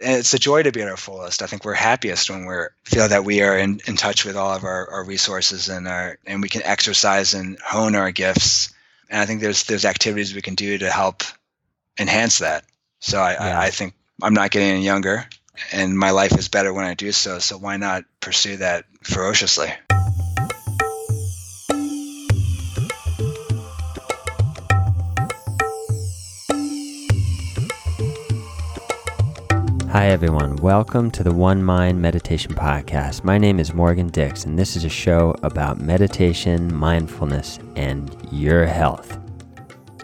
and it's a joy to be at our fullest. I think we're happiest when we feel that we are in, in touch with all of our, our resources and our and we can exercise and hone our gifts. And I think there's there's activities we can do to help enhance that. So I, yeah. I, I think I'm not getting any younger and my life is better when I do so. So why not pursue that ferociously? Hi, everyone. Welcome to the One Mind Meditation Podcast. My name is Morgan Dix, and this is a show about meditation, mindfulness, and your health.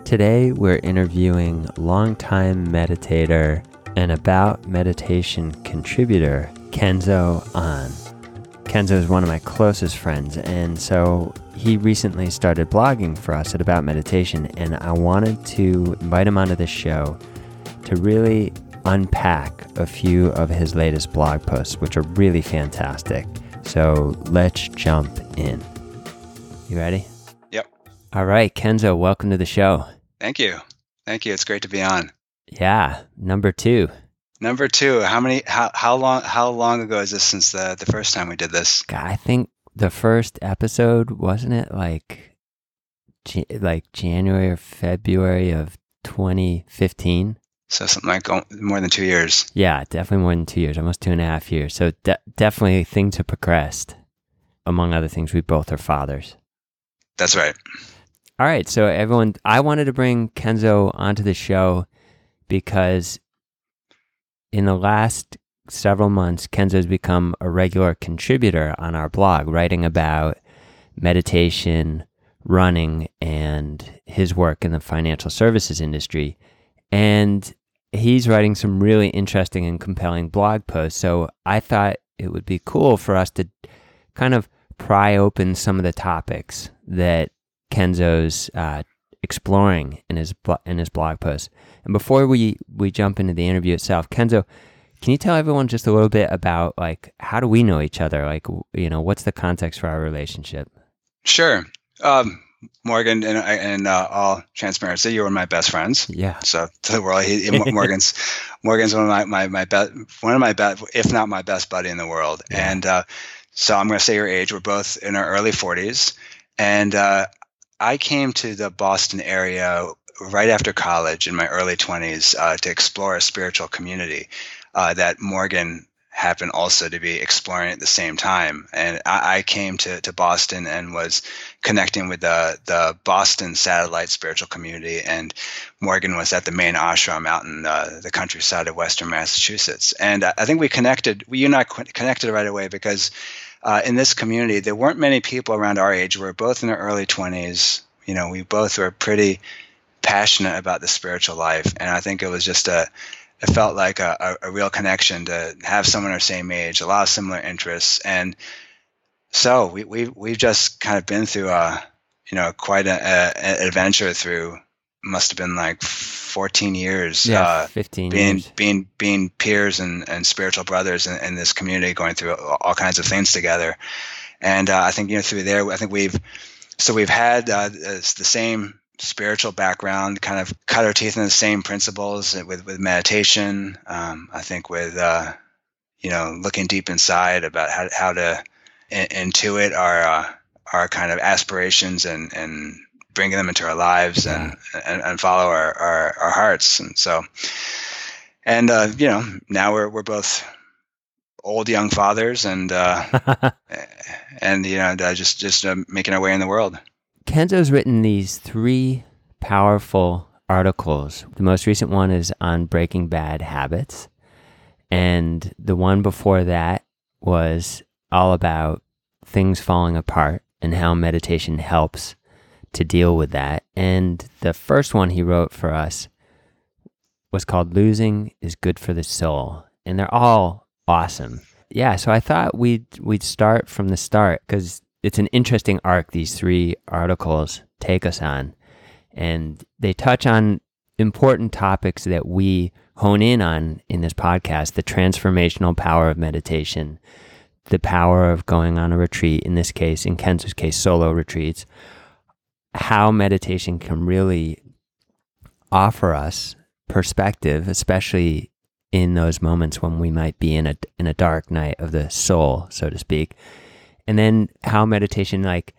Today, we're interviewing longtime meditator and about meditation contributor Kenzo An. Kenzo is one of my closest friends, and so he recently started blogging for us at About Meditation, and I wanted to invite him onto the show to really unpack a few of his latest blog posts, which are really fantastic. So let's jump in. You ready? Yep. All right, Kenzo, welcome to the show. Thank you. Thank you. It's great to be on. Yeah, number two. Number two. How many? How how long? How long ago is this since the the first time we did this? God, I think the first episode wasn't it like, like January or February of 2015. So something like more than two years. Yeah, definitely more than two years, almost two and a half years. So de- definitely things have progressed. Among other things, we both are fathers. That's right. All right. So everyone, I wanted to bring Kenzo onto the show because in the last several months, Kenzo has become a regular contributor on our blog, writing about meditation, running, and his work in the financial services industry. And he's writing some really interesting and compelling blog posts. So I thought it would be cool for us to kind of pry open some of the topics that Kenzo's uh, exploring in his in his blog post. And before we we jump into the interview itself, Kenzo, can you tell everyone just a little bit about like how do we know each other? Like you know, what's the context for our relationship? Sure. Um, Morgan, and, I and uh, all transparency, you were my best friends. Yeah. So to the world, he, Morgan's Morgan's one of my my, my best, one of my best, if not my best buddy in the world. Yeah. And uh, so I'm going to say your age. We're both in our early 40s, and uh, I came to the Boston area right after college in my early 20s uh, to explore a spiritual community uh, that Morgan happened also to be exploring at the same time. And I, I, came to, to Boston and was connecting with the, the Boston satellite spiritual community. And Morgan was at the main ashram out in the countryside of Western Massachusetts. And I think we connected, we you and I connected right away because uh, in this community, there weren't many people around our age. We were both in our early 20s. You know, we both were pretty passionate about the spiritual life. And I think it was just a, it felt like a, a, a, real connection to have someone our same age, a lot of similar interests, and so we we we've just kind of been through a you know quite an adventure through must have been like 14 years yeah, uh, 15 being years. being being peers and, and spiritual brothers in, in this community going through all kinds of things together and uh, i think you know through there i think we've so we've had uh, the same spiritual background, kind of cut our teeth in the same principles with with meditation. Um, I think with uh, you know looking deep inside about how how to in, intuit our uh, our kind of aspirations and and bringing them into our lives yeah. and, and, and follow our, our, our hearts and so and uh, you know now we're we're both old young fathers and uh, and you know just just uh, making our way in the world. Kenzo's written these three powerful articles. The most recent one is on breaking bad habits. And the one before that was all about things falling apart and how meditation helps to deal with that. And the first one he wrote for us was called Losing is Good for the Soul. And they're all awesome. Yeah, so I thought we'd we'd start from the start because it's an interesting arc these three articles take us on. And they touch on important topics that we hone in on in this podcast the transformational power of meditation, the power of going on a retreat, in this case, in Kenzo's case, solo retreats, how meditation can really offer us perspective, especially in those moments when we might be in a in a dark night of the soul, so to speak. And then how meditation like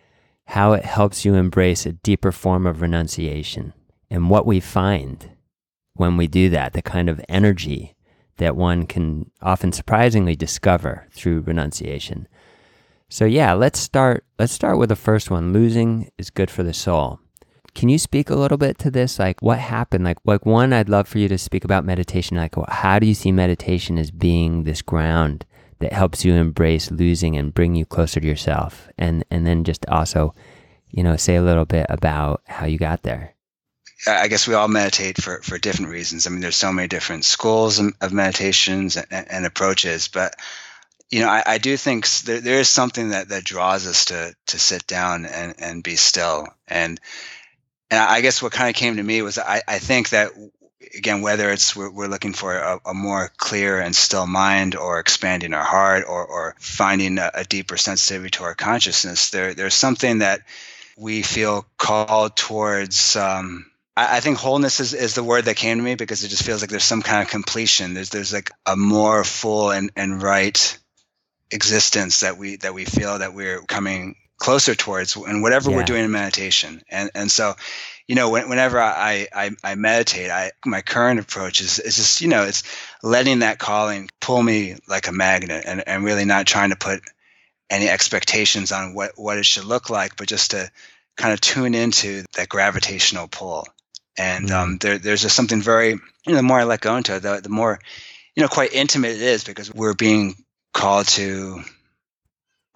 how it helps you embrace a deeper form of renunciation and what we find when we do that, the kind of energy that one can often surprisingly discover through renunciation. So yeah, let's start let's start with the first one. Losing is good for the soul. Can you speak a little bit to this? Like what happened? Like like one I'd love for you to speak about meditation. Like how do you see meditation as being this ground that helps you embrace losing and bring you closer to yourself? And and then just also, you know, say a little bit about how you got there. I guess we all meditate for, for different reasons. I mean, there's so many different schools of meditations and, and approaches, but you know, I, I do think there, there is something that, that draws us to to sit down and, and be still. And and I guess what kind of came to me was I, I think that again, whether it's we're, we're looking for a, a, more clear and still mind, or expanding our heart, or or finding a, a deeper sensitivity to our consciousness, there there's something that we feel called towards. Um, I, I think wholeness is, is the word that came to me because it just feels like there's some kind of completion. There's there's like a more full and, and right existence that we that we feel that we're coming closer towards and whatever yeah. we're doing in meditation and and so you know when, whenever I, I i meditate i my current approach is is just you know it's letting that calling pull me like a magnet and, and really not trying to put any expectations on what what it should look like but just to kind of tune into that gravitational pull and um, mm. there, there's just something very you know the more i let go into it the, the more you know quite intimate it is because we're being called to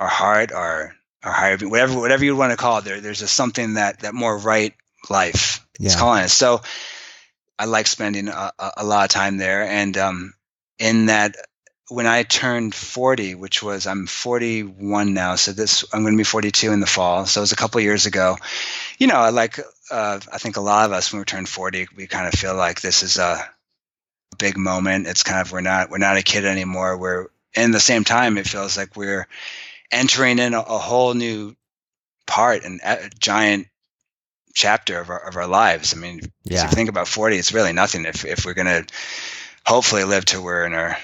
our heart, our our higher, whatever whatever you want to call it. There, there's just something that that more right life yeah. is calling us. So I like spending a, a, lot of time there, and um, in that when I turned 40, which was I'm 41 now, so this I'm going to be 42 in the fall. So it was a couple years ago. You know, I like uh, I think a lot of us when we turn 40, we kind of feel like this is a big moment. It's kind of we're not we're not a kid anymore. We're in the same time, it feels like we're entering in a, a whole new part and a giant chapter of our, of our lives. I mean, yeah. if you think about 40, it's really nothing. If, if we're going to hopefully live to we're in our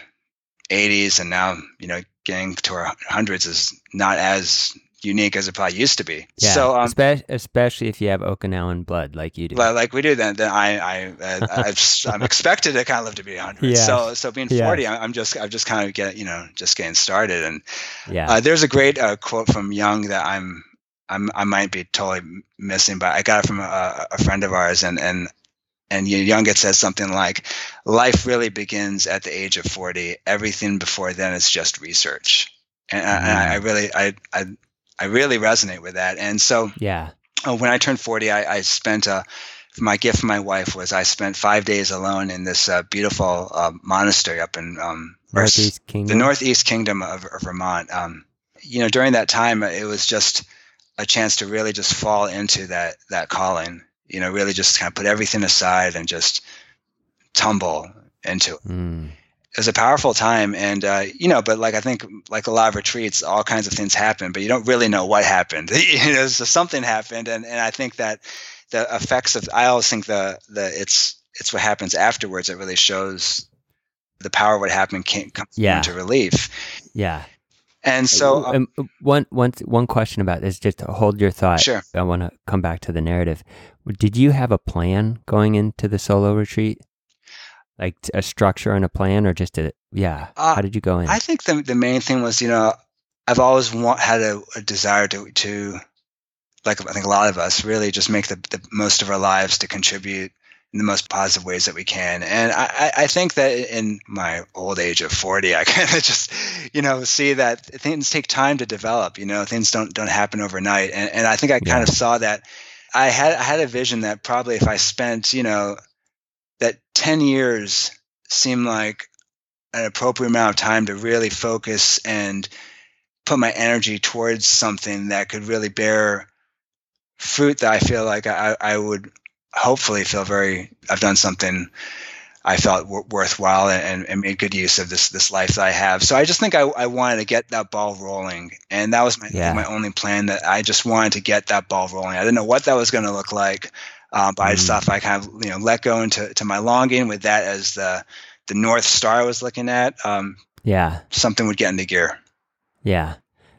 80s and now, you know, getting to our hundreds is not as unique as it probably used to be. Yeah, so um, especially, especially if you have Okinawan blood like you do. Well, like we do, then then I I uh, i am expected to kind of live to be 100. Yeah. So so being 40, yeah. I'm just I'm just kind of get you know just getting started. And yeah, uh, there's a great uh, quote from Jung that I'm I'm I might be totally missing, but I got it from a, a friend of ours, and and and Jung says something like, "Life really begins at the age of 40. Everything before then is just research." And, mm. I, I, mm. really I, I I really resonate with that. And so, yeah, uh, when I turned 40, I, I spent a, uh, my gift for my wife was I spent five days alone in this uh, beautiful uh, monastery up in um, Northeast the Northeast Kingdom of, of Vermont. Um, you know, during that time, it was just a chance to really just fall into that that calling. You know, really just kind of put everything aside and just tumble into it. Mm it was a powerful time and uh, you know but like i think like a lot of retreats all kinds of things happen but you don't really know what happened you know so something happened and, and i think that the effects of i always think the the it's it's what happens afterwards that really shows the power of what happened can come yeah. into relief yeah and so um, um, one one one question about this just to hold your thought. Sure. I want to come back to the narrative. Did you have a plan going into the solo retreat? Like a structure and a plan or just a yeah uh, how did you go in? I think the, the main thing was you know i've always want, had a, a, desire to to like i think a lot of us really just make the, the most of our lives to contribute in the most positive ways that we can. And i i think that in my old age of 40 i kind of just you know see that things take time to develop you know things don't don't happen overnight. And, and i think i kind of saw that. I had I had a vision that probably if I spent you know that 10 years seemed like an appropriate amount of time to really focus and put my energy towards something that could really bear fruit that I feel like I, I would hopefully feel very, I've done something I felt w- worthwhile and, and, made good use of this, this life that I have. So I just think I, I wanted to get that ball rolling. And that was my, yeah. my only plan that I just wanted to get that ball rolling. I didn't know what that was going to look like. Um, but mm. I just thought if I kind of you know let go into to my longing with that as the the North Star I was looking at, um, yeah, something would get into gear. Yeah.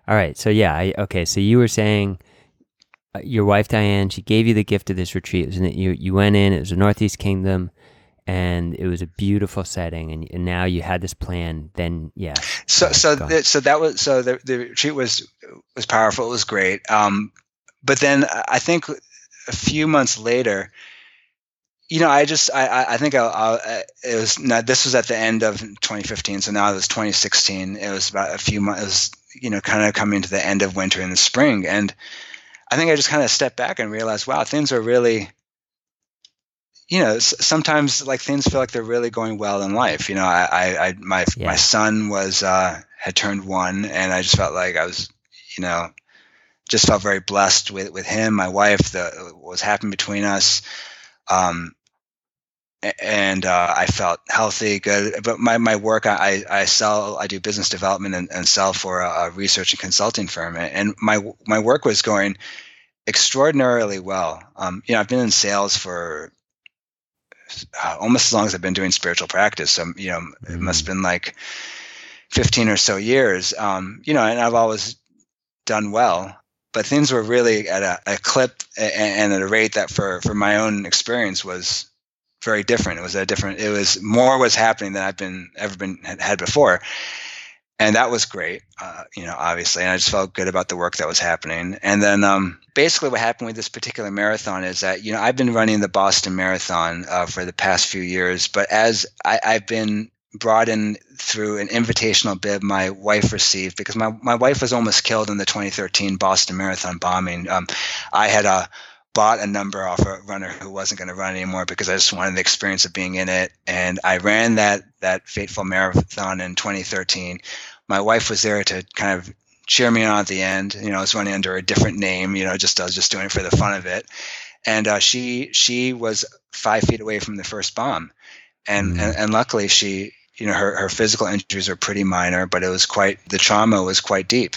All right. So yeah. I, okay. So you were saying your wife Diane, she gave you the gift of this retreat. It was in, you you went in. It was the Northeast Kingdom, and it was a beautiful setting. And, and now you had this plan. Then yeah. So so th- so that was so the the retreat was was powerful. It was great. Um, but then I think a few months later, you know, I just I I think I'll, I'll, it was not, this was at the end of 2015, so now it was 2016. It was about a few months, you know, kind of coming to the end of winter and the spring, and I think I just kind of stepped back and realized, wow, things are really, you know, sometimes like things feel like they're really going well in life. You know, I I, I my yeah. my son was uh, had turned one, and I just felt like I was, you know, just felt very blessed with with him, my wife, the what was happening between us. Um, and uh, I felt healthy, good. But my, my work, I, I sell, I do business development and, and sell for a, a, research and consulting firm, and my my work was going extraordinarily well. Um, you know, I've been in sales for uh, almost as long as I've been doing spiritual practice. So you know, mm-hmm. it must have been like fifteen or so years. Um, you know, and I've always done well. But things were really at a, a clip and, and at a rate that, for for my own experience, was very different. It was a different. It was more was happening than I've been ever been had before, and that was great. Uh, you know, obviously, and I just felt good about the work that was happening. And then, um, basically, what happened with this particular marathon is that you know I've been running the Boston Marathon uh, for the past few years, but as I, I've been brought in through an invitational bid my wife received because my, my wife was almost killed in the 2013 Boston Marathon bombing. Um, I had a bought a number off a runner who wasn't going to run anymore because I just wanted the experience of being in it. And I ran that that fateful marathon in 2013. My wife was there to kind of cheer me on at the end. You know, I was running under a different name. You know, just I was just doing it for the fun of it. And uh, she she was five feet away from the first bomb, and mm. and, and luckily she you know her, her physical injuries are pretty minor, but it was quite the trauma was quite deep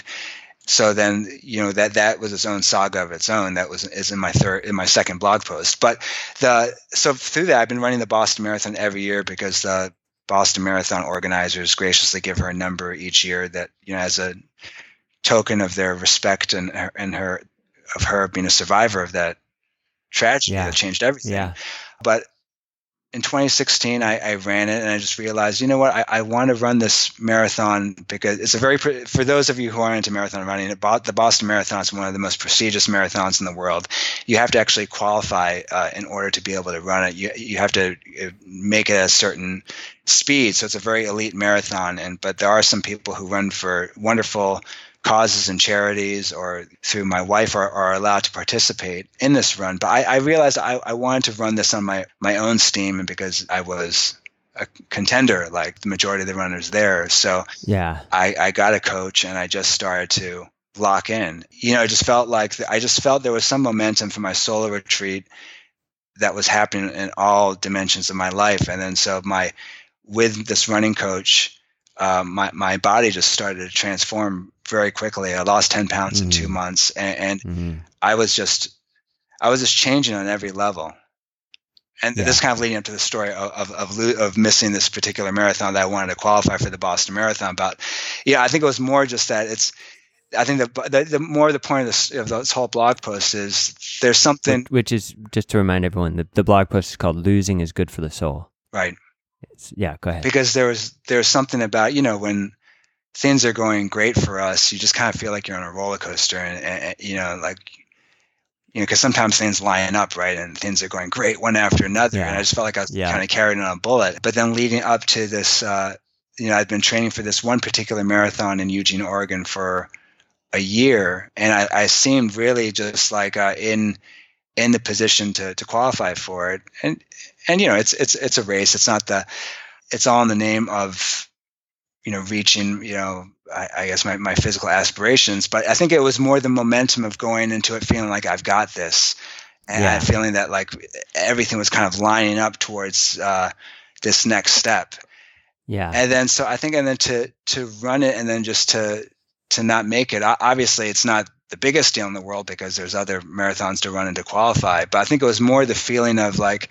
so then you know that that was its own saga of its own that was is in my third in my second blog post. But the so through that i've been running the boston marathon every year because the boston marathon organizers graciously give her a number each year that you know as a token of their respect and her and her of her being a survivor of that tragedy yeah. that changed everything. Yeah. But in 2016, I, I, ran it and I just realized, you know what, I, I, want to run this marathon because it's a very, for those of you who aren't into marathon running, the Boston Marathon is one of the most prestigious marathons in the world. You have to actually qualify uh, in order to be able to run it. You, you have to uh, make it a certain speed. So it's a very elite marathon. And, but there are some people who run for wonderful causes and charities or through my wife are, are allowed to participate in this run. But I, I realized I, I wanted to run this on my, my own steam and because I was a contender like the majority of the runners there. So yeah, I, I got a coach and I just started to lock in. You know, I just felt like I just felt there was some momentum for my solo retreat that was happening in all dimensions of my life. And then so my with this running coach, uh, my my body just started to transform very quickly. I lost ten pounds mm-hmm. in two mm-hmm. months, and, and mm-hmm. I was just I was just changing on every level. And yeah. this kind of leading up to the story of, of, of of missing this particular marathon that I wanted to qualify for the Boston Marathon. But yeah, I think it was more just that it's. I think the, the, the more the point of this, of this whole blog post is there's something which is just to remind everyone the, the blog post is called "Losing is Good for the Soul." Right. It's, yeah, go ahead. Because there was there's something about you know when things are going great for us, you just kind of feel like you're on a roller coaster, and, and you know like you know because sometimes things line up right, and things are going great one after another, yeah. and I just felt like I was yeah. kind of carrying on a bullet. But then leading up to this, uh, you know, I'd been training for this one particular marathon in Eugene, Oregon for a year, and I, I seemed really just like uh, in in the position to to qualify for it, and and you know it's it's it's a race. It's not the it's all in the name of you know reaching you know I, I, guess my, my physical aspirations. But I think it was more the momentum of going into it feeling like I've got this, and yeah. feeling that like everything was kind of lining up towards uh, this next step. Yeah. And then so I think and then to to run it and then just to to not make it. Obviously, it's not the biggest deal in the world because there's other marathons to run and to qualify. But I think it was more the feeling of like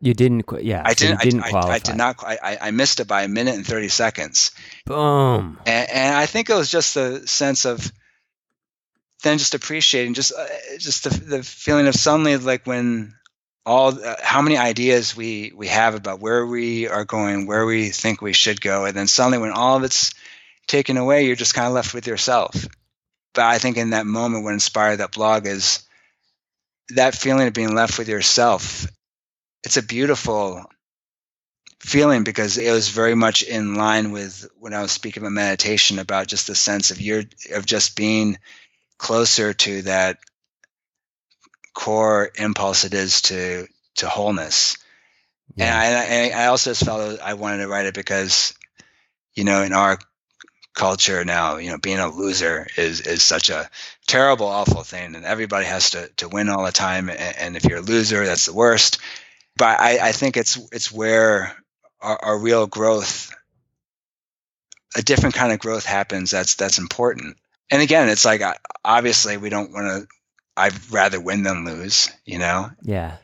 You didn't, yeah. I so didn't. didn't I, qualify. I, I, did not. I, I missed it by a minute and thirty seconds. Boom. And, and I think it was just the sense of then just appreciating, just uh, just the the feeling of suddenly like when all uh, how many ideas we we have about where we are going, where we think we should go, and then suddenly when all of it's taken away, you're just kind of left with yourself. But I think in that moment, what inspired that blog is that feeling of being left with yourself. It's a beautiful feeling because it was very much in line with when I was speaking about meditation about just the sense of you're of just being closer to that core impulse it is to to wholeness. Yeah. And, I, and I also just felt I wanted to write it because, you know, in our culture now, you know, being a loser is is such a terrible, awful thing, and everybody has to to win all the time. And, and if you're a loser, that's the worst. But I, I think it's it's where our, our real growth, a different kind of growth happens. That's that's important. And again, it's like obviously we don't want to. I'd rather win than lose, you know. Yeah.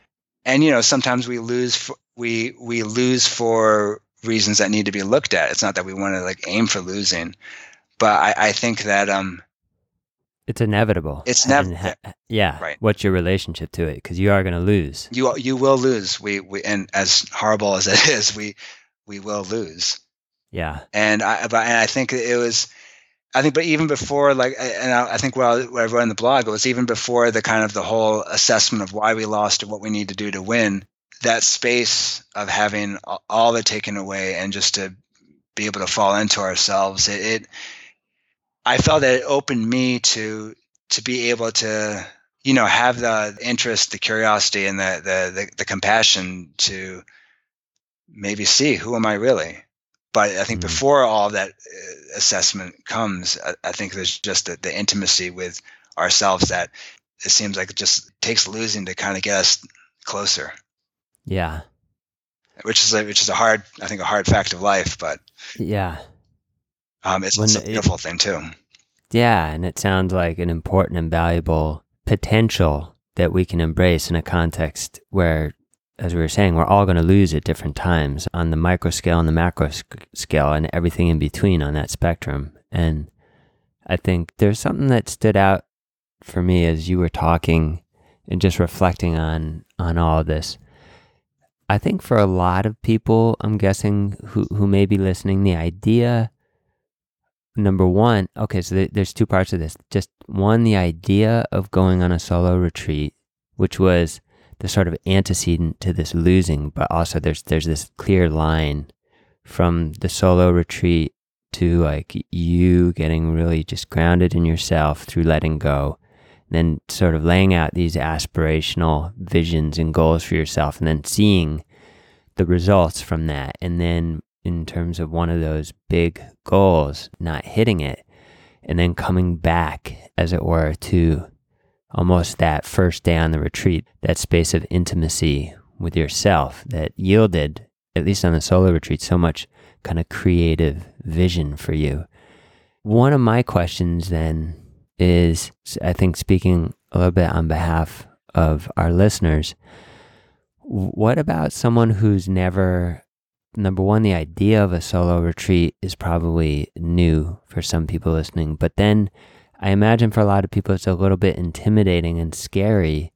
And you know, sometimes we lose. For, we we lose for reasons that need to be looked at. It's not that we want to like aim for losing, but I, I think that um, it's inevitable. It's never. Ha- yeah. Right. What's your relationship to it? Because you are going to lose. You you will lose. We we and as horrible as it is, we we will lose. Yeah. And I but and I think it was. I think, but even before, like, and I, I think what I, what I wrote in the blog, it was even before the kind of the whole assessment of why we lost and what we need to do to win. That space of having all it taken away and just to be able to fall into ourselves, it, it I felt that it opened me to to be able to you know have the interest, the curiosity, and the the the, the compassion to maybe see who am I really. But I think Mhm. before all that uh, assessment comes, I, I think there's just the, the intimacy with ourselves that it seems like it just takes losing to kind of get us closer, Yeah. which is a, which is a hard, I think, a hard fact of life. But Yeah. Um, it's, it's a it- beautiful thing too. Yeah. And it sounds like an important and valuable potential that we can embrace in a context where, as we were saying, we're all going to lose at different times on the micro scale and the macro sc- scale and everything in between on that spectrum. And I think there's something that stood out for me as you were talking and just reflecting on on all of this. I think for a lot of people, I'm guessing who who may be listening, the idea number one, okay, so th- there's two parts of this. Just one, the idea of going on a solo retreat, which was the sort of antecedent to this losing, but also there's there's this clear line from the solo retreat to like you getting really just grounded in yourself through letting go then sort of laying out these aspirational visions and goals for yourself and then seeing the results from that and then in terms of one of those big goals not hitting it and then coming back as it were to almost that first day on the retreat that space of intimacy with yourself that yielded at least on the solo retreat so much kind of creative vision for you. One of my questions then is I think speaking a little bit on behalf of our listeners, what about someone who's never, number one, the idea of a solo retreat is probably new for some people listening, but then I imagine for a lot of people it's a little bit intimidating and scary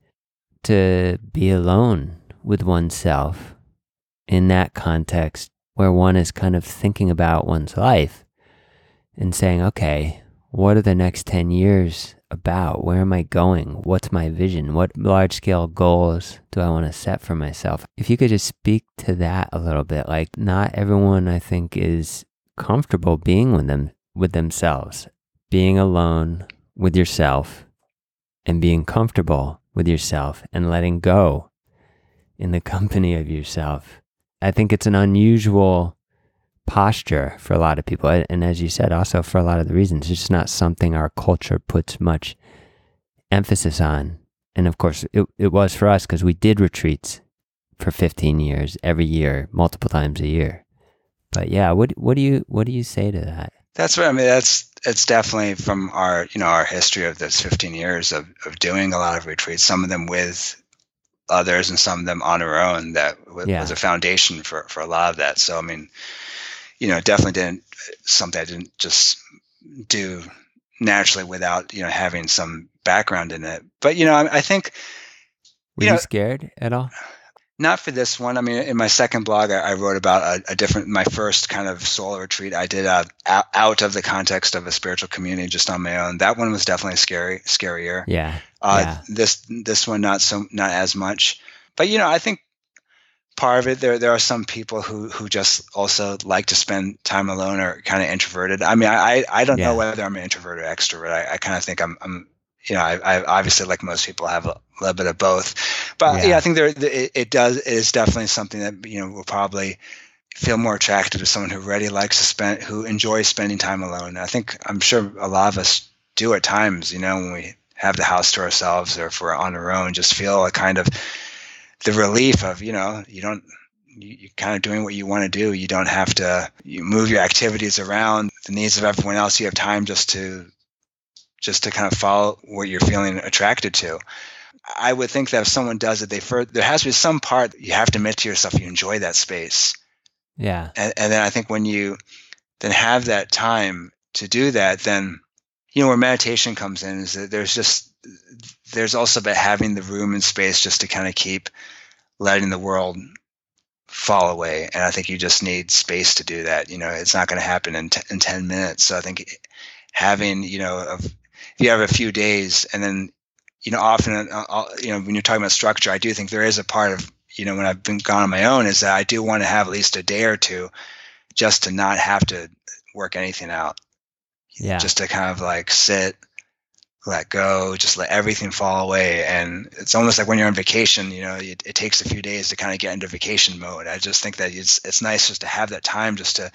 to be alone with oneself in that context where one is kind of thinking about one's life and saying, okay, what are the next 10 years about? Where am I going? What's my vision? What large scale goals do I want to set for myself? If you could just speak to that a little bit, like not everyone I think is comfortable being with them with themselves, being alone with yourself and being comfortable with yourself and letting go in the company of yourself. I think it's an unusual posture for a lot of people. And as you said, also for a lot of the reasons, it's just not something our culture puts much emphasis on. And of course, it, it was for us because we did retreats for 15 years, every year, multiple times a year. But yeah, what what do you what do you say to that? That's what I mean. That's it's definitely from our you know our history of this 15 years of of doing a lot of retreats. Some of them with others and some of them on our own that was, Yeah. was a foundation for, for a lot of that. So, I mean, you know, definitely didn't something I didn't just do naturally without, you know, having some background in it. But, you know, I, I think Were You you, know- scared at all? not for this one. I mean, in my second blog, I, I wrote about a, a different, my first kind of solo retreat I did uh, out, out of the context of a spiritual community just on my own. That one was definitely scary, scarier. Yeah. Uh, Yeah. This this one not so not as much, but you know I think part of it there there are some people who who just also like to spend time alone or kind of introverted. I mean I I, don't Yeah. know whether I'm an introvert or extrovert. I, I kind of think I'm I'm you know I, I obviously like most people have a little bit of both, but yeah, Yeah. I think there it, it does it is definitely something that you know will probably feel more attractive to someone who really likes to spend who enjoys spending time alone. I think I'm sure a lot of us do at times, you know, when we have the house to ourselves or if we're on our own, just feel a kind of the relief of, you know, you don't you, you're kind of doing what you want to do. You don't have to you move your activities around the needs of everyone else. You have time just to just to kind of follow what you're feeling attracted to. I would think that if someone does it, they first, there has to be some part you have to admit to yourself you enjoy that space Yeah. and, and then I think when you then have that time to do that, then you know where meditation comes in is that there's just there's also about having the room and space just to kind of keep letting the world fall away, and I think you just need space to do that. You know, it's not going to happen in t- in ten minutes. So I think having you know of, if you have a few days and then you know often uh, uh, you know when you're talking about structure, I do think there is a part of you know when I've been gone on my own is that I do want to have at least a day or two just to not have to work anything out. Yeah. Just to kind of like sit, let go, just let everything fall away. And it's almost like when you're on vacation, you know, it, it takes a few days to kind of get into vacation mode. I just think that it's it's nice just to have that time just to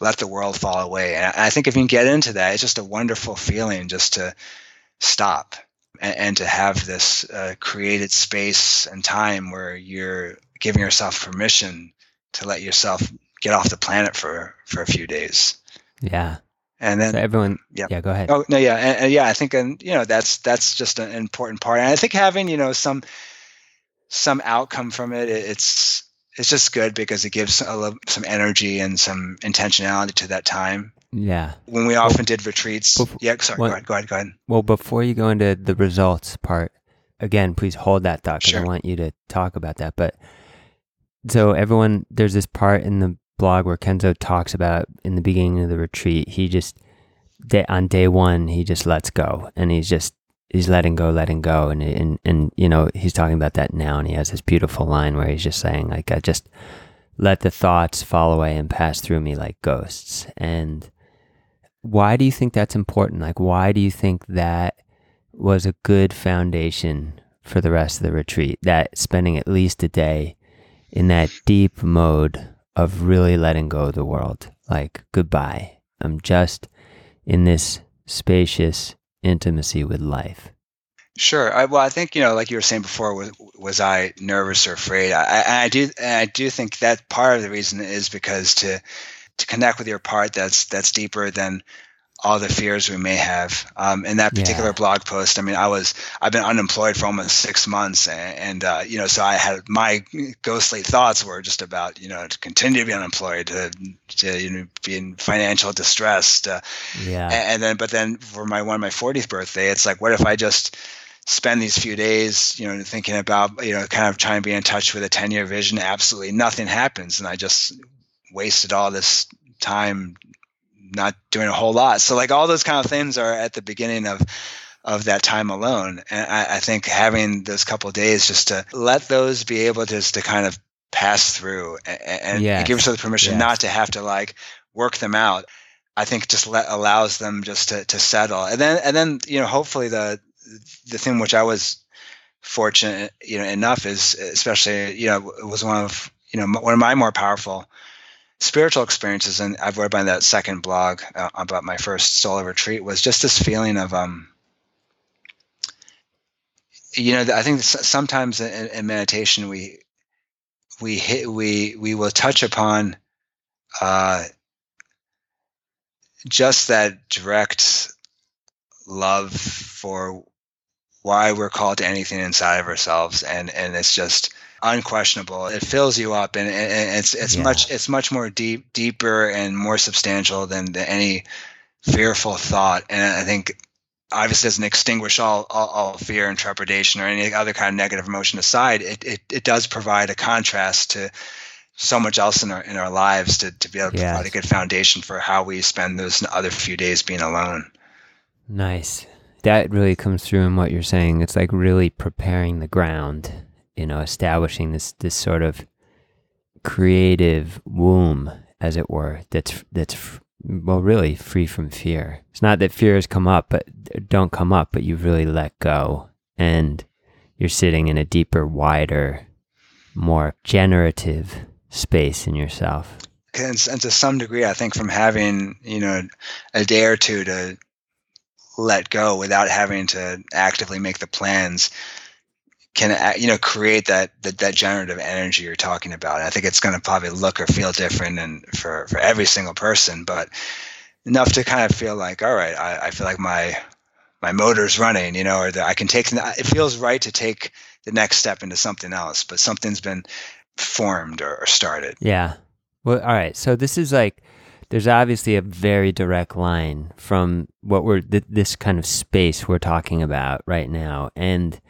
let the world fall away. And I think if you can get into that, it's just a wonderful feeling just to stop and, and to have this uh, created space and time where you're giving yourself permission to let yourself get off the planet for for a few days. Yeah. And then So everyone. yeah. Yeah. Go ahead. Oh no, yeah, and, and yeah, I think, and you know, that's that's just an important part. And I think having you know some some outcome from it, it- it's it's just good because it gives a little, some energy and some intentionality to that time. Yeah. When we often did retreats, bef- yeah, sorry, what- go ahead, go ahead, go ahead. Well, before you go into the results part, again, please hold that thought because I want you to talk about that. But so everyone, there's this part in the blog where Kenzo talks about in the beginning of the retreat, he just day, on day one he just lets go and he's just he's letting go, letting go, and and and you know he's talking about that now, and he has this beautiful line where he's just saying like I just let the thoughts fall away and pass through me like ghosts and why do you think that's important? Like, why do you think that was a good foundation for the rest of the retreat? That spending at least a day in that deep mode of really letting go of the world. Like, goodbye. I'm just in this spacious intimacy with life. Sure. I, well, I think you know, like you were saying before, was was I nervous or afraid? I, I, do, I do think that part of the reason is because to to connect with your part that's that's deeper than all the fears we may have. Um, in that particular Yeah. blog post, I mean, I was I've been unemployed for almost six months, and, and uh, you know, so I had my ghostly thoughts were just about you know to continue to be unemployed, to, to you know be in financial distress, to, Yeah. a- and then but then for my one my 40th birthday it's like what if i just spend these few days you know thinking about you know kind of trying to be in touch with a 10 year vision absolutely nothing happens and i just wasted all this time not doing a whole lot so like all those kind of things are at the beginning of of that time alone and i, I think having those couple of days just to let those be able to just to kind of pass through and, and Yes, give yourself the permission yes. not to have to like work them out I think just let, allows them just to, to settle. And then, and then, you know, hopefully the, the thing which I was fortunate, you know, enough is especially, you know, it was one of, you know, one of my more powerful spiritual experiences. And I've read by that second blog uh, about my first solo retreat was just this feeling of, um, you know, I think sometimes in, in meditation, we, we hit, we, we will touch upon, uh, just that direct love for why we're called to anything inside of ourselves, and and it's just unquestionable. It fills you up, and, and it's it's yeah. much it's much more deep, deeper, and more substantial than, than any fearful thought. And I think obviously doesn't extinguish all, all, all, fear and trepidation or any other kind of negative emotion aside. It, it, it does provide a contrast to so much else in our in our lives to, to be able to yes. provide a good foundation for how we spend those other few days being alone. Nice. That really comes through in what you're saying. It's like really preparing the ground, you know, establishing this this sort of creative womb, as it were, that's that's well, really free from fear. It's not that fears come up, but don't come up, but you really let go and you're sitting in a deeper, wider, more generative space in yourself. And, and to some degree, I think from having, you know, a day or two to let go without having to actively make the plans can uh, you know create that that, that generative energy you're talking about. I think it's going to probably look or feel different and for for every single person, but enough to kind of feel like, all right, I, I feel like my my motor's running, you know, or that I can take. It feels right to take the next step into something else, but something's been formed or, or started. Yeah. Well, all right. So this is like there's obviously a very direct line from what we're th- this kind of space we're talking about right now and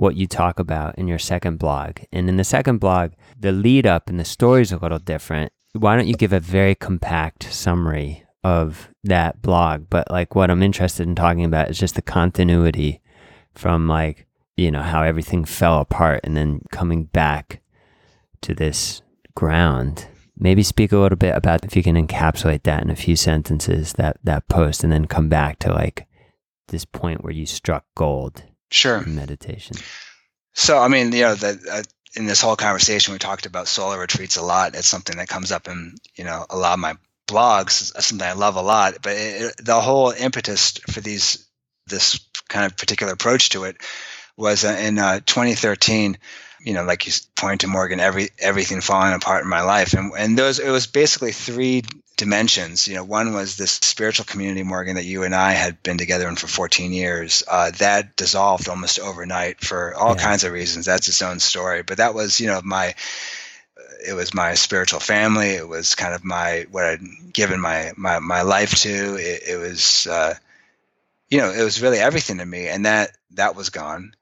what you talk about in your second blog. And in the second blog, the lead up and the story is a little different. Why don't you give a very compact summary of that blog? But like what I'm interested in talking about is just the continuity from like, you know, how everything fell apart and then coming back to this ground. Maybe speak a little bit about if you can encapsulate that in a few sentences, that that post, and then come back to like this point where you struck gold Sure. Meditation. So, I mean, you know, that uh, in this whole conversation, we talked about solo retreats a lot. It's something that comes up in, you know, a lot of my blogs. It's something I love a lot. But it, it, the whole impetus for these, this kind of particular approach to it, was uh, in uh, 2013 you know, like you pointed to Morgan, every everything falling apart in my life, and and those it was basically three dimensions. You know, one was this spiritual community, Morgan, that you and I had been together in for 14 years. Uh, that dissolved almost overnight for all yeah. kinds of reasons. That's its own story. But that was, you know, my it was my spiritual family. It was kind of my what I'd given my my my life to. It, it was, uh, you know, it was really everything to me, and that that was gone.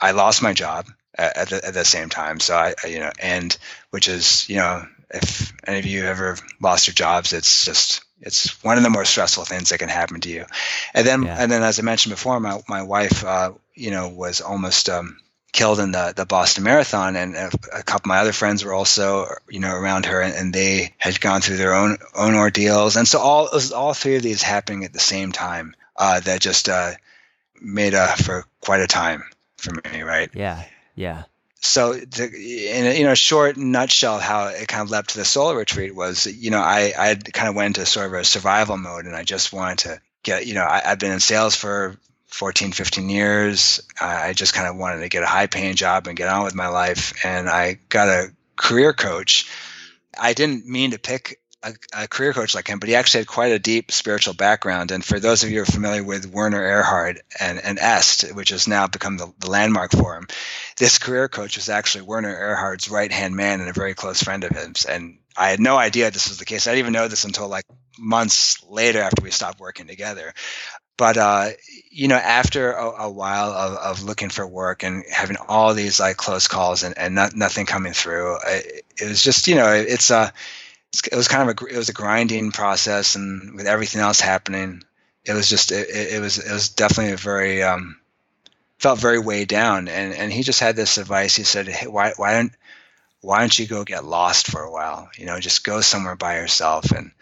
I lost my job at the, at the same time. So I, you know, and which is, you know, if any of you ever lost your jobs, it's just it's one of the more stressful things that can happen to you. And then yeah. and then as I mentioned before, my my wife, uh, you know, was almost um, killed in the the Boston Marathon, and a, a, couple of my other friends were also, you know, around her, and, and, they had gone through their own own ordeals, and so all all three of these happening at the same time. Uh, that just uh, made uh, for quite a time for me, right? Yeah. Yeah. So, to, in a you know short nutshell, how it kind of led to the solo retreat was, you know, I I kind of went into sort of a survival mode, and I just wanted to get, you know, I, I've been in sales for 14, 15 years. I just kind of wanted to get a high paying job and get on with my life. And I got a career coach. I didn't mean to pick a, a, career coach like him, but he actually had quite a deep spiritual background. And for those of you who are familiar with Werner Erhard and, and EST, which has now become the, the Landmark Forum, this career coach was actually Werner Erhard's right hand man and a very close friend of his. And I had no idea this was the case. I didn't even know this until like months later after we stopped working together. But uh, you know, after a, a while of, of, looking for work and having all these like close calls and, and not, nothing coming through, it, it was just you know, it's a uh, it was kind of a it was a grinding process, and with everything else happening, it was just it, it was it was definitely a very um, felt very weighed down. And and he just had this advice. He said, hey, why why don't why don't you go get lost for a while? You know, just go somewhere by yourself and.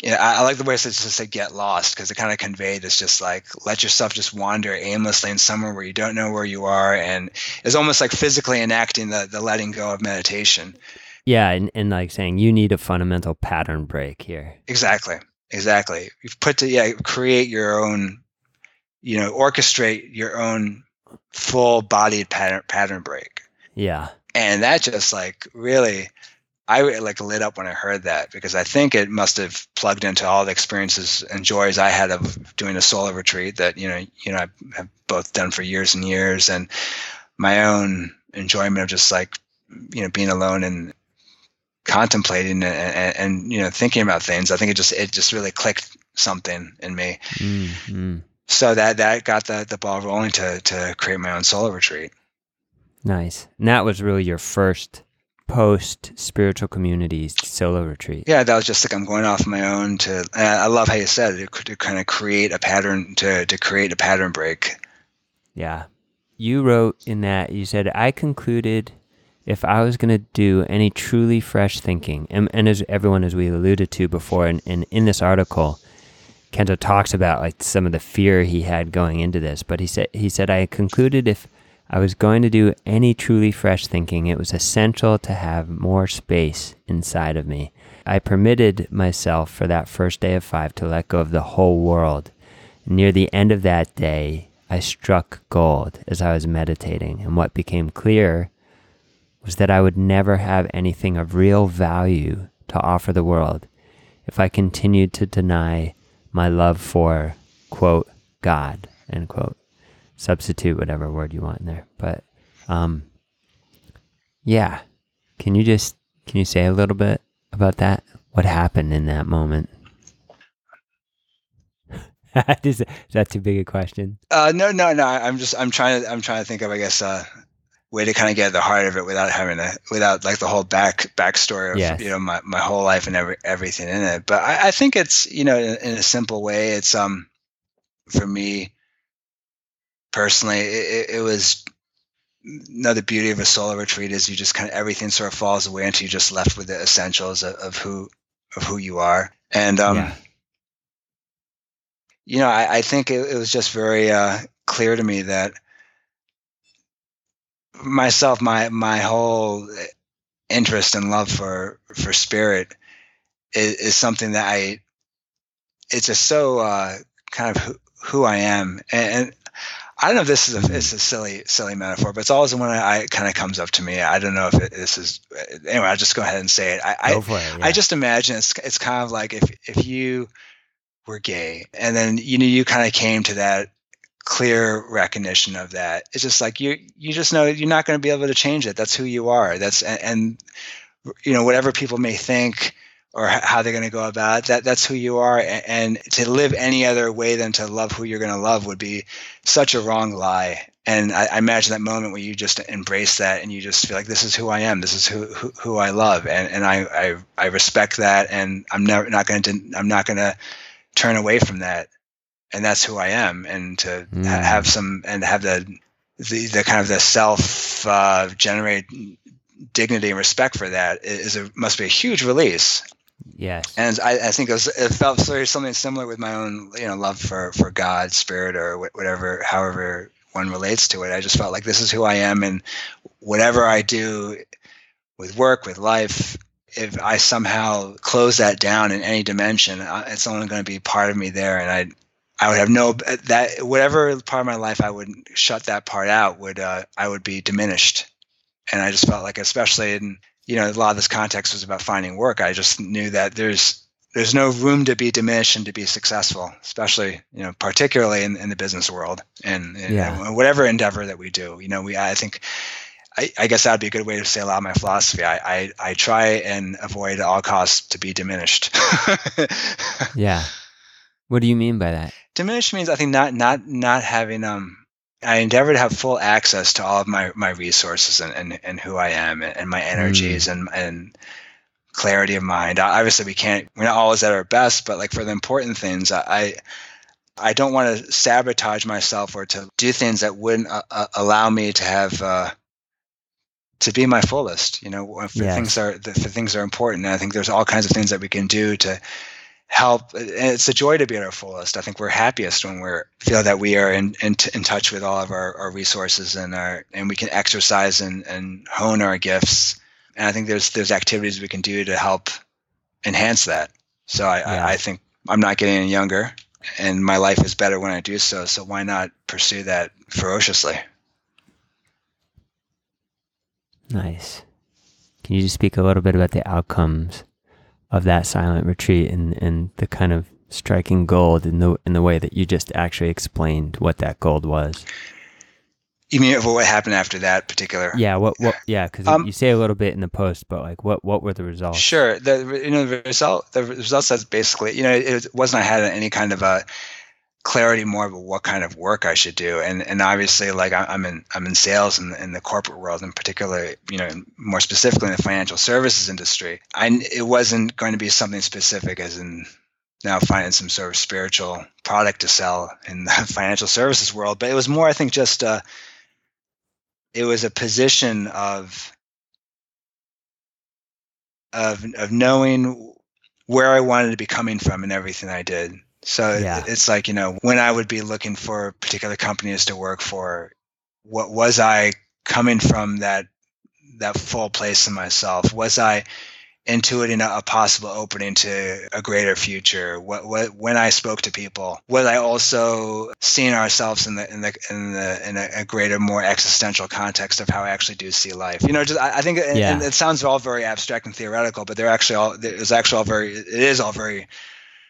Yeah, I, I like the way it says just say get lost because it kind of conveyed this just like let yourself just wander aimlessly in somewhere where you don't know where you are and it's almost like physically enacting the the letting go of meditation yeah, and, and like saying you need a fundamental pattern break here. Exactly. Exactly. You've put to yeah, create your own, you know, orchestrate your own full bodied pattern pattern break. Yeah. And that just like really I like lit up when I heard that because I think it must have plugged into all the experiences and joys I had of doing a solo retreat that you know you know I have both done for years and years, and my own enjoyment of just like you know being alone and contemplating and, and, you know thinking about things. I think it just it just really clicked something in me. Mm-hmm. So that that got the the ball rolling to to create my own solo retreat. Nice. And that was really your first post spiritual communities solo retreat? Yeah, that was just like I'm going off my own to. I love how you said it to kind of create a pattern to to create a pattern break. Yeah, you wrote in that you said I concluded if I was going to do any truly fresh thinking, and, and as everyone as we alluded to before, and, and in this article. Kenzo talks about like some of the fear he had going into this, but he said he said I concluded if I was going to do any truly fresh thinking, it was essential to have more space inside of me. I permitted myself for that first day of five to let go of the whole world. Near the end of that day, I struck gold as I was meditating, and what became clear was that I would never have anything of real value to offer the world if I continued to deny my love for, quote, God, end quote substitute whatever word you want in there. But um, yeah, can you just can you say a little bit about that? What happened in that moment? is, that too big a question? Uh, no, no, no. I'm just I'm trying to I'm trying to think of I guess uh, way to kind of get at the heart of it without having to without like the whole back backstory of yes. you know my, my whole life and every, everything in it. But I, I think it's you know in, in a simple way it's um for me personally, it, it was another beauty of a solo retreat is you just kind of everything sort of falls away until you're just left with the essentials of, of who of who you are. And um, yeah. you know, I, I think it, it, was just very uh, clear to me that myself, my my whole interest and love for for spirit is, is something that I it's just so uh, kind of who, who I am, and, and I don't know if this is a, it's a silly, silly metaphor, but it's always when I, I kind of comes up to me. I don't know if it, this is anyway. I'll just go ahead and say it. I, I, it, yeah. I just imagine it's it's kind of like if if you were gay and then you know you kind of came to that clear recognition of that. It's just like you you just know you're not going to be able to change it. That's who you are. That's and, and you know whatever people may think or how they're going to go about it. That that's who you are, and to live any other way than to love who you're going to love would be such a wrong lie. And I, I, imagine that moment where you just embrace that and you just feel like this is who I am, this is who who, who I love, and and I, I I respect that, and I'm never not going to I'm not going to turn away from that, and that's who I am, and to mm. have some and have the the, the kind of the self uh, generate dignity and respect for that is a, must be a huge release Yes. And I, I think it, was, it felt very something similar with my own, you know, love for, for God, spirit, or whatever, however one relates to it. I just felt like this is who I am. And whatever I do with work, with life, if I somehow close that down in any dimension, it's only going to be part of me there. And I, I would have no that whatever part of my life I would shut that part out would uh, I would be diminished, and I just felt like especially in you know, a lot of this context was about finding work. I just knew that there's there's no room to be diminished and to be successful, especially you know, particularly in, in the business world and, yeah. whatever endeavor that we do. You know, we I think. I, I guess that would be a good way to say a lot of my philosophy. I, I, I try and avoid at all costs to be diminished. yeah. What do you mean by that? Diminished means I think not not not having um I endeavor to have full access to all of my, my resources and, and, and who I am and, and my energies mm. and, and clarity of mind. Obviously, we can't, we're not always at our best, but like for the important things, I, I don't want to sabotage myself or to do things that wouldn't uh, uh allow me to have, uh, to be my fullest, you know, if yes. things are, if things are important. And I think there's all kinds of things that we can do to, help and it's a joy to be at our fullest. I think we're happiest when we feel that we are in, in, in touch with all of our, our, resources and our and we can exercise and, and hone our gifts. And i think there's there's activities we can do to help enhance that. So i yeah. I, I think i'm not getting any younger and my life is better when i do so. So why not pursue that ferociously? Nice. Can you just speak a little bit about the outcomes of that silent retreat and, and the kind of striking gold in the in the way that you just actually explained what that gold was? You mean what happened after that particular? Yeah. What? What? Yeah. Because um, you say a little bit in the post, but like, what? What were the results? Sure. The you know the result the results that's basically you know it wasn't I had any kind of a clarity more of what kind of work I should do. And and obviously, like I'm in I'm in sales in, in the corporate world, in particular, you know, more specifically in the financial services industry. I it wasn't going to be something specific as in now finding some sort of spiritual product to sell in the financial services world, but it was more, I think, just uh, it was a position of of of knowing where I wanted to be coming from in everything I did so yeah. it's like, you know, when I would be looking for particular companies to work for, what was I coming from that that full place in myself? Was I intuiting a, a possible opening to a greater future? What, what when I spoke to people, was I also seeing ourselves in the in the in the in a, a greater, more existential context of how I actually do see life? You know, just I, I think yeah. it, it sounds all very abstract and theoretical, but they're actually all it's actually all very it is all very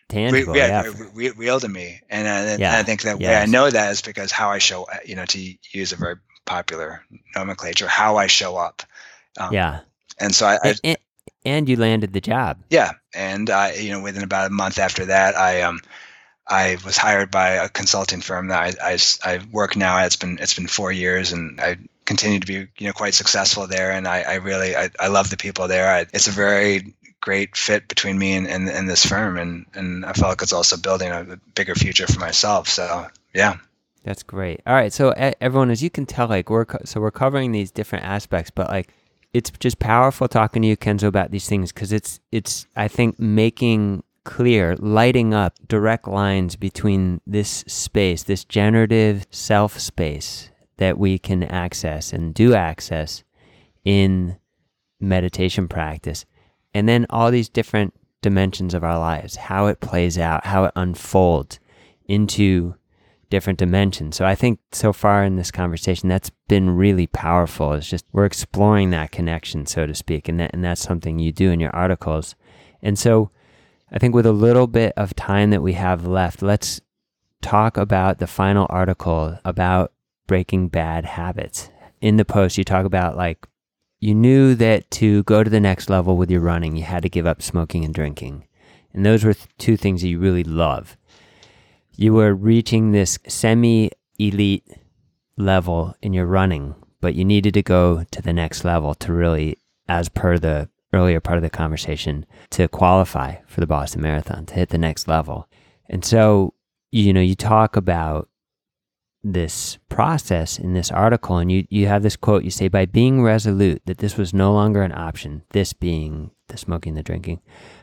tangible, re- yeah, re- real to me. And, uh, yeah. and I think that yes. way I know that is because how I show, you know, to use a very popular nomenclature, how I show up. Um, yeah. And so I, and, and, and, you landed the job. Yeah, and I, you know, within about a month after that, I um, I was hired by a consulting firm that I, I, I work now. It's been it's been four years, and I continue to be you know quite successful there. And I, I really I, I love the people there. I, it's a very great fit between me and, and, and, this firm and, and I felt like it's also building a, bigger future for myself. So yeah. That's great. All right. So everyone, as you can tell, like we're, so we're covering these different aspects, but like it's just powerful talking to you, Kenzo, about these things. Cause it's, it's, I think making clear, lighting up direct lines between this space, this generative self space that we can access and do access in meditation practice and then all these different dimensions of our lives, how it plays out, how it unfolds into different dimensions. So I think so far in this conversation, that's been really powerful. It's just we're exploring that connection, so to speak, and that, and that's something you do in your articles. And so I think with a little bit of time that we have left, let's talk about the final article about breaking bad habits. In the post, you talk about like you knew that to go to the next level with your running, you had to give up smoking and drinking. And those were two things that you really love. You were reaching this semi elite level in your running, but you needed to go to the next level to really, as per the earlier part of the conversation, to qualify for the Boston Marathon, to hit the next level. And so, you know, you talk about this process in this article and you, you have this quote you say by being resolute that this was no longer an option this being the smoking the drinking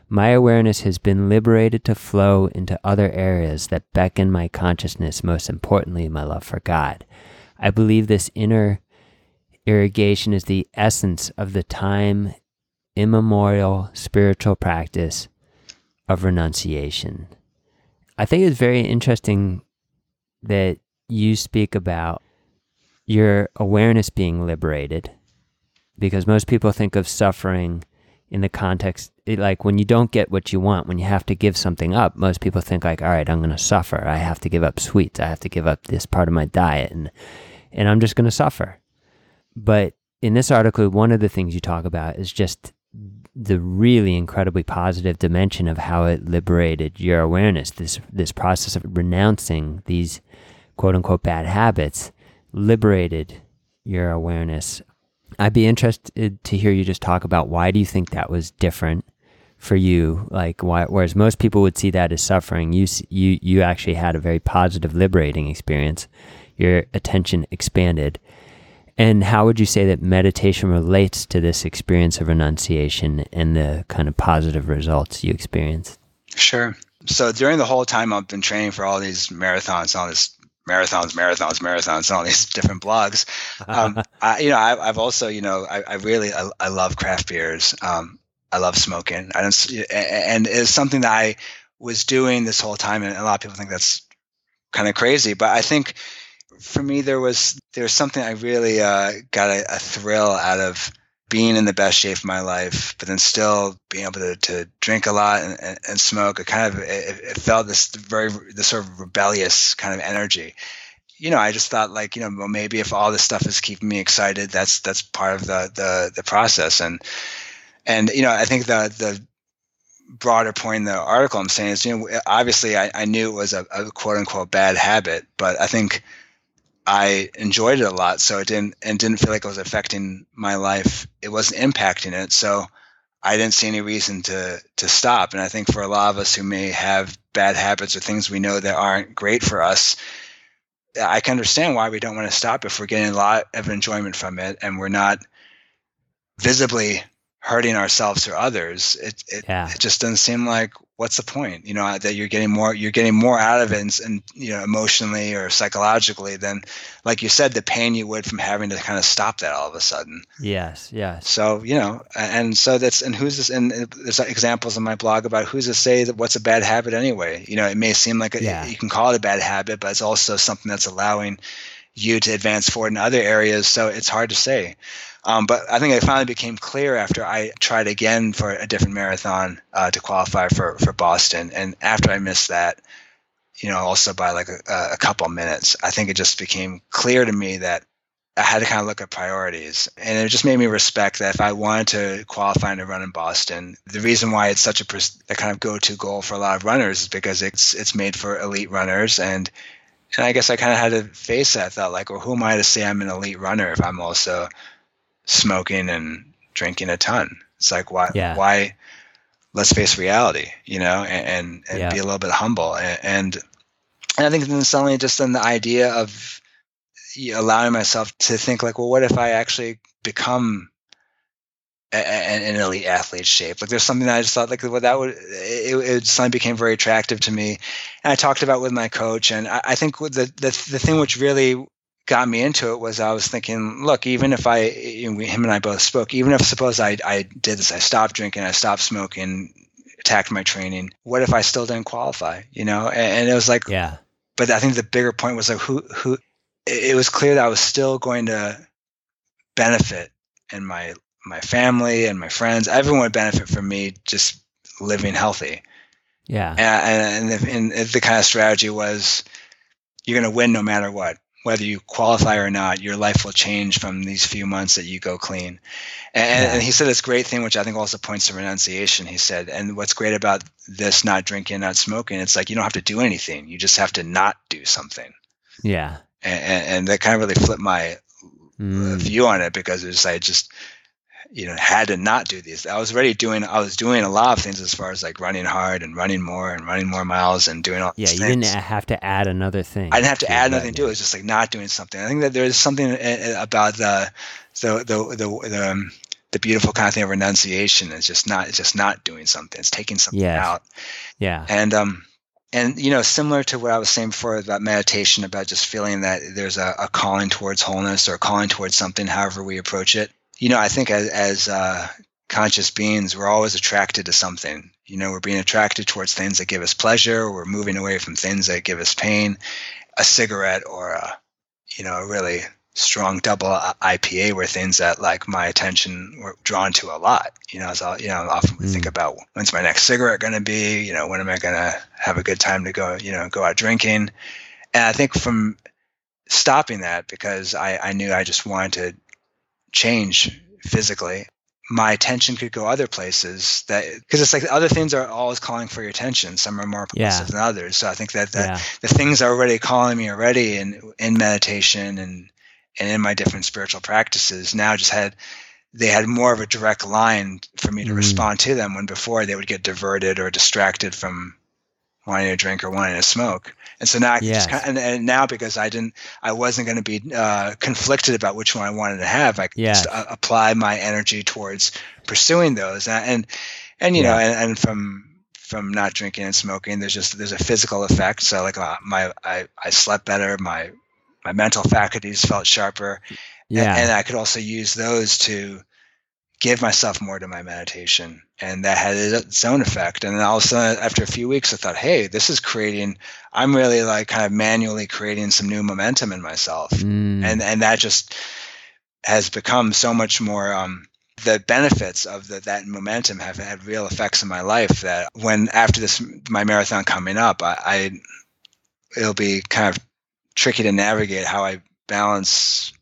my awareness has been liberated to flow into other areas that beckon my consciousness most importantly my love for god. I believe this inner irrigation is the essence of the time immemorial spiritual practice of renunciation. I think it's very interesting that you speak about your awareness being liberated because most people think of suffering in the context like when you don't get what you want when you have to give something up most people think like all right i'm going to suffer. I have to give up sweets. I have to give up this part of my diet and and i'm just going to suffer. But in this article one of the things you talk about is just the really incredibly positive dimension of how it liberated your awareness this this process of renouncing these quote unquote bad habits liberated your awareness. I'd be interested to hear you just talk about why do you think that was different for you? Like why, whereas most people would see that as suffering, you you you actually had a very positive, liberating experience. Your attention expanded. And how would you say that meditation relates to this experience of renunciation and the kind of positive results you experienced? Sure. So during the whole time I've been training for all these marathons, all this marathons, marathons, marathons, and all these different blogs. Um, I, you know, I, have also, you know, I, I really, I, I, love craft beers. Um, I love smoking. I don't, and it's something that I was doing this whole time, and a lot of people think that's kind of crazy. But I think for me, there was there was something I really uh, got a, a thrill out of being in the best shape of my life, but then still being able to, to drink a lot and, and, and smoke. It kind of it, it, felt this very this sort of rebellious kind of energy. You know, I just thought like you know well maybe if all this stuff is keeping me excited, that's that's part of the the the process. And and you know I think the the broader point in the article I'm saying is you know obviously I, I knew it was a, a quote unquote bad habit, but I think I enjoyed it a lot. So it didn't and didn't feel like it was affecting my life. It wasn't impacting it. So I didn't see any reason to to stop. And I think for a lot of us who may have bad habits or things we know that aren't great for us, I can understand why we don't want to stop if we're getting a lot of enjoyment from it and we're not visibly hurting ourselves or others. It it, yeah. it just doesn't seem like what's the point? You know that you're getting more you're getting more out of it and, and, you know emotionally or psychologically than like you said the pain you would from having to kind of stop that all of a sudden. Yes yes. So you know and so that's and who's this and uh, there's examples in my blog about who's to say that what's a bad habit anyway? You know it may seem like a, yeah. you can call it a bad habit but it's also something that's allowing you to advance forward in other areas so it's hard to say um, but I think it finally became clear after I tried again for a different marathon uh, to qualify for, for Boston. And after I missed that, you know, also by like a, a couple minutes, I think it just became clear to me that I had to kind of look at priorities. And it just made me respect that if I wanted to qualify and to run in Boston, the reason why it's such a, a kind of go-to goal for a lot of runners is because it's it's made for elite runners and and I guess I kind of had to face that thought like, well, who am I to say I'm an elite runner if I'm also smoking and drinking a ton. It's like why yeah. why let's face reality, you know, and and, and yeah. be a little bit humble and, and and I think then suddenly just then the idea of allowing myself to think like, well, what if I actually become an elite athlete shape. Like there's something that I just thought like well that would it, it suddenly became very attractive to me, and I talked about with my coach, and I, I think the, the the thing which really got me into it was I was thinking, look, even if I, him and I both spoke, even if suppose I, I did this, I stopped drinking, I stopped smoking, attacked my training, what if I still didn't qualify, you know? And, and it was like, yeah. But I think the bigger point was like, who, who, it was clear that I was still going to benefit and my, my family and my friends, everyone would benefit from me just living healthy. Yeah. And, and, the, and the kind of strategy was, you're going to win no matter what whether you qualify or not, your life will change from these few months that you go clean. And, yeah. and, he said this great thing, which I think also points to renunciation. He said, and what's great about this not drinking, not smoking, it's like you don't have to do anything. You just have to not do something. Yeah. And, and that kind of really flipped my mm. view on it because it was like just you know had to not do these i was already doing i was doing a lot of things as far as like running hard and running more and running more miles and doing all yeah you things. didn't have to add another thing i didn't have to add nothing to it. it was just like not doing something. I think that there's something about the the the the, the, um, the beautiful kind of thing of renunciation is just not it's just not doing something. It's taking something yes. out. Yeah. And um and you know similar to what i was saying before about meditation about just feeling that there's a, a calling towards wholeness or calling towards something however we approach it you know, I think as, as uh, conscious beings, we're always attracted to something. You know, we're being attracted towards things that give us pleasure. We're moving away from things that give us pain. A cigarette or a, you know, a really strong double IPA were things that like my attention were drawn to a lot. You know, as I, you know, often mm. think about when's my next cigarette going to be? You know, when am I going to have a good time to go? You know, go out drinking. And I think from stopping that because I, I knew I just wanted to change physically my attention could go other places that because it's like the other things are always calling for your attention some are more positive yeah. than others so i think that, that yeah. the things are already calling me already in in meditation and and in my different spiritual practices now just had they had more of a direct line for me to mm. respond to them when before they would get diverted or distracted from wanting to drink or wanting to smoke. And so now, I yes. kind of, and, and, now because I didn't, I wasn't going to be uh, conflicted about which one I wanted to have. I could yes. just uh, apply my energy towards pursuing those. And and, and you yeah. know, and, and, from from not drinking and smoking, there's just there's a physical effect. So like uh, my I I slept better, my my mental faculties felt sharper, yeah. and, and I could also use those to give myself more to my meditation. And that had its own effect. And then all of a sudden after a few weeks i thought hey this is creating i'm really like kind of manually creating some new momentum in myself. Mm. and and that just has become so much more um the benefits of the, that momentum have had real effects in my life that when after this my marathon coming up I, I it'll be kind of tricky to navigate how i balance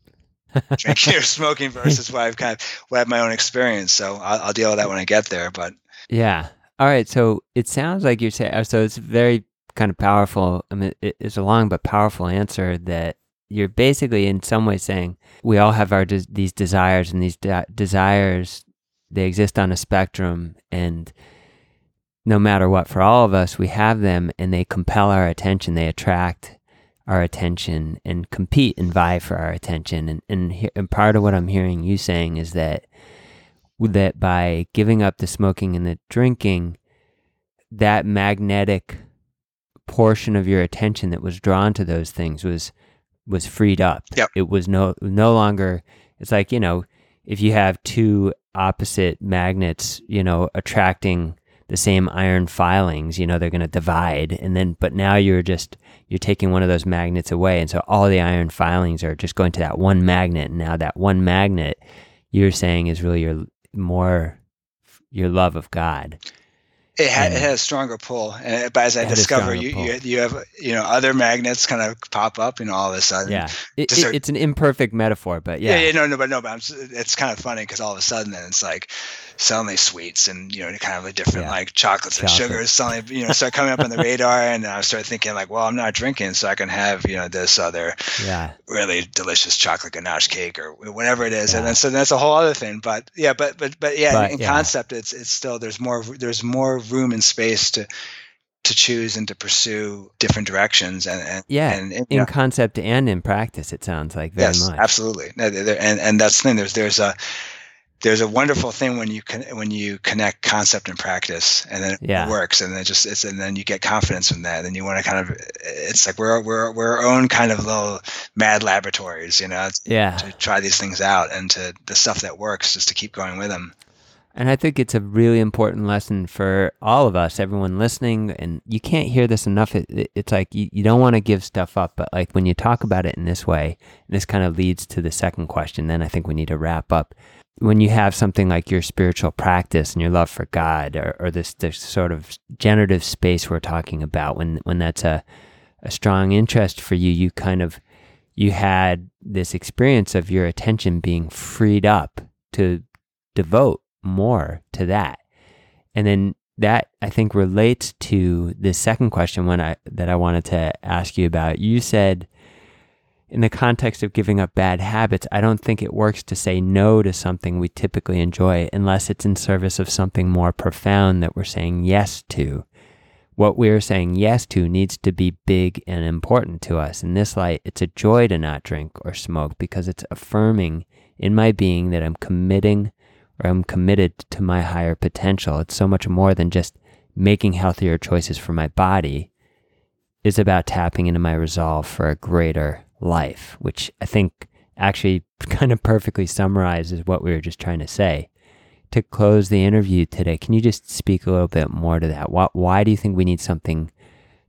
drinking or smoking versus what i've kind of what i've my own experience. So I'll, I'll deal with that when i get there but yeah. All right. So it sounds like you're saying so it's very kind of powerful. I mean it's a long but powerful answer that you're basically in some way saying we all have our de- these desires and these de- desires they exist on a spectrum and no matter what for all of us we have them and they compel our attention they attract our attention and compete and vie for our attention and and, and part of what i'm hearing you saying is that that by giving up the smoking and the drinking that magnetic portion of your attention that was drawn to those things was was freed up. Yep. It was no no longer it's like, you know, if you have two opposite magnets, you know, attracting the same iron filings, you know, they're going to divide and then but now you're just you're taking one of those magnets away. And so all the iron filings are just going to that one magnet. And now that one magnet you're saying is really your more your love of God. It had, it had a stronger pull, and uh, but as I discover, you, you, you have you know other magnets kind of pop up, you know, all of a sudden. Yeah, it, it, it's an imperfect metaphor, but yeah, yeah, yeah. no, no, but no, but I'm, it's kind of funny because all of a sudden, then it's like suddenly sweets and you know kind of a different yeah. like chocolates Chocolate. and sugars selling you know start coming up on the radar, and I start thinking like, well, I'm not drinking, so I can have you know this other yeah really delicious chocolate ganache cake or whatever it is, yeah. and then so that's a whole other thing. But yeah, but but but yeah, but, in yeah. concept, it's it's still there's more there's more room and space to to choose and to pursue different directions and, and yeah and, and in know, concept and in practice it sounds like very yes, much absolutely and and that's the thing there's there's a there's a wonderful thing when you can when you connect concept and practice and then yeah. it works and then just it's and then you get confidence from that and you want to kind of it's like we're we're we're our own kind of little mad laboratories you know yeah to try these things out and to the stuff that works just to keep going with them and I think it's a really important lesson for all of us, everyone listening. And you can't hear this enough. It, it, it's like you, you don't want to give stuff up, but like when you talk about it in this way, and this kind of leads to the second question. Then I think we need to wrap up when you have something like your spiritual practice and your love for God or, or this, this sort of generative space we're talking about, when, when that's a, a strong interest for you, you kind of, you had this experience of your attention being freed up to devote more to that. And then that I think relates to the second question when I, that I wanted to ask you about. You said, in the context of giving up bad habits, I don't think it works to say no to something we typically enjoy unless it's in service of something more profound that we're saying yes to. What we're saying yes to needs to be big and important to us. In this light, it's a joy to not drink or smoke because it's affirming in my being that I'm committing or I'm committed to my higher potential. It's so much more than just making healthier choices for my body. It's about tapping into my resolve for a greater life, which I think actually kind of perfectly summarizes what we were just trying to say. To close the interview today, can you just speak a little bit more to that? Why, why do you think we need something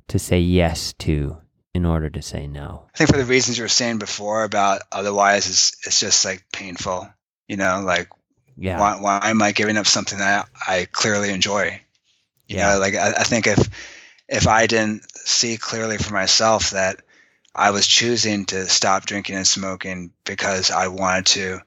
to say yes to in order to say no? I think for the reasons you were saying before about otherwise it's it's just like painful. You know, like yeah. why, why am I giving up something that I clearly enjoy? You yeah. know, like I, I think if if I didn't see clearly for myself that I was choosing to stop drinking and smoking because I wanted to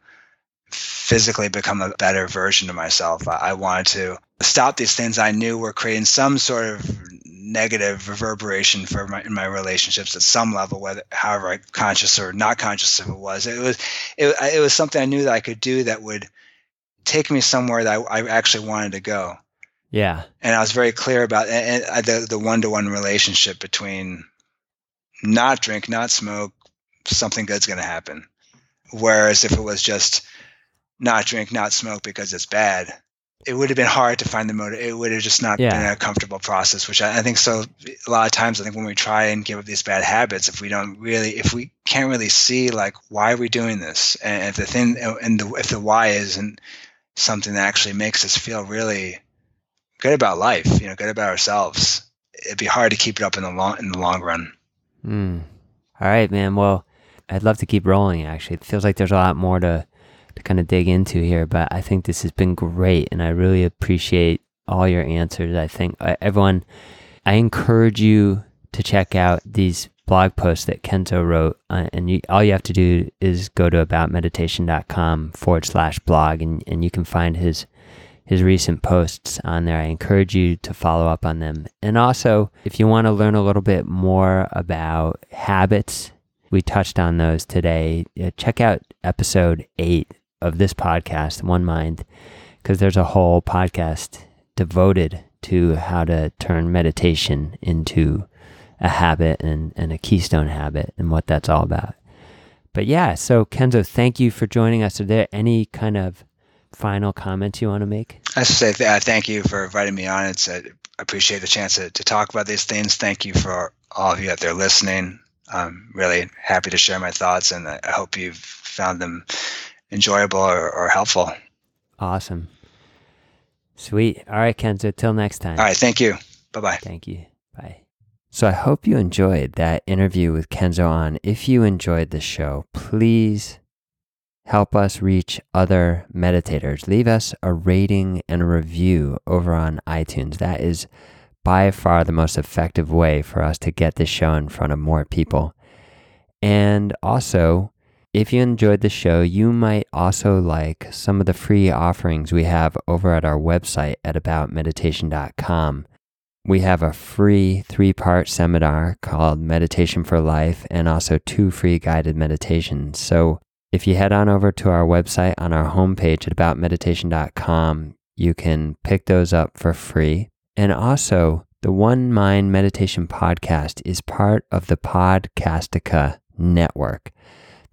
physically become a better version of myself. I wanted to stop these things I knew were creating some sort of negative reverberation for my in my relationships at some level, whether however conscious or not conscious of it was. It was it, it was something I knew that I could do that would take me somewhere that I, I actually wanted to go. Yeah, and I was very clear about and, and uh, the the one to one relationship between not drink, not smoke, something good's going to happen. Whereas if it was just not drink, not smoke because it's bad, it would have been hard to find the motive. It would have just not yeah. been a comfortable process, which I, I, think so. A lot of times, I think when we try and give up these bad habits, if we don't really, if we can't really see like why are we doing this, and if the thing, and the, if the why isn't something that actually makes us feel really good about life, you know, good about ourselves, it'd be hard to keep it up in the long in the long run. Mm. All right, man. Well, I'd love to keep rolling. Actually, it feels like there's a lot more to to kind of dig into here, but I think this has been great and I really appreciate all your answers. I think uh, everyone, I encourage you to check out these blog posts that Kenzo wrote. Uh, and you, all you have to do is go to aboutmeditation.com forward slash blog and, and you can find his his recent posts on there. I encourage you to follow up on them. And also, if you want to learn a little bit more about habits, we touched on those today. Uh, check out episode eight of this podcast, One Mind, because there's a whole podcast devoted to how to turn meditation into a habit and, and a keystone habit and what that's all about. But yeah, so Kenzo, thank you for joining us. Are there any kind of final comments you want to make? I just say th- uh, thank you for inviting me on. It's uh, I appreciate the chance to, to talk about these things. Thank you for all of you out there listening. I'm really happy to share my thoughts, and I hope you've found them enjoyable or, or helpful. Awesome. Sweet. All right, Kenzo. Till next time. All right. Thank you. Bye bye. Thank you. Bye. So I hope you enjoyed that interview with Kenzo An. If you enjoyed the show, please help us reach other meditators. Leave us a rating and a review over on iTunes. That is by far the most effective way for us to get this show in front of more people. And also, if you enjoyed the show, you might also like some of the free offerings we have over at our website at aboutmeditation.com. We have a free three part seminar called Meditation for Life and also two free guided meditations. So if you head on over to our website on our homepage at aboutmeditation.com, you can pick those up for free. And also, the One Mind Meditation Podcast is part of the Podcastica network.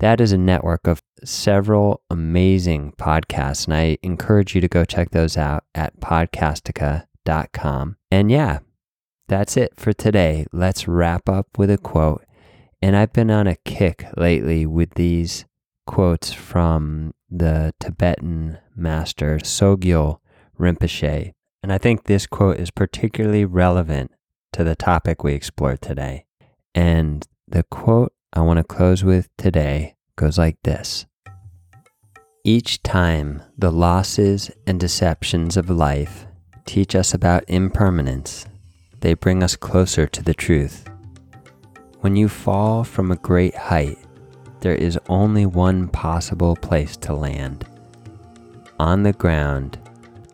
That is a network of several amazing podcasts, and I encourage you to go check those out at podcastica.com. And yeah, that's it for today. Let's wrap up with a quote. And I've been on a kick lately with these quotes from the Tibetan master Sogyal Rinpoche. And I think this quote is particularly relevant to the topic we explored today. And the quote I want to close with today goes like this Each time the losses and deceptions of life teach us about impermanence, they bring us closer to the truth. When you fall from a great height, there is only one possible place to land on the ground,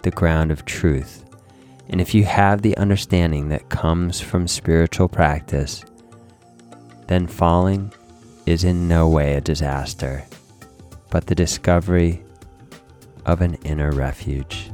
the ground of truth. And if you have the understanding that comes from spiritual practice, then falling is in no way a disaster, but the discovery of an inner refuge.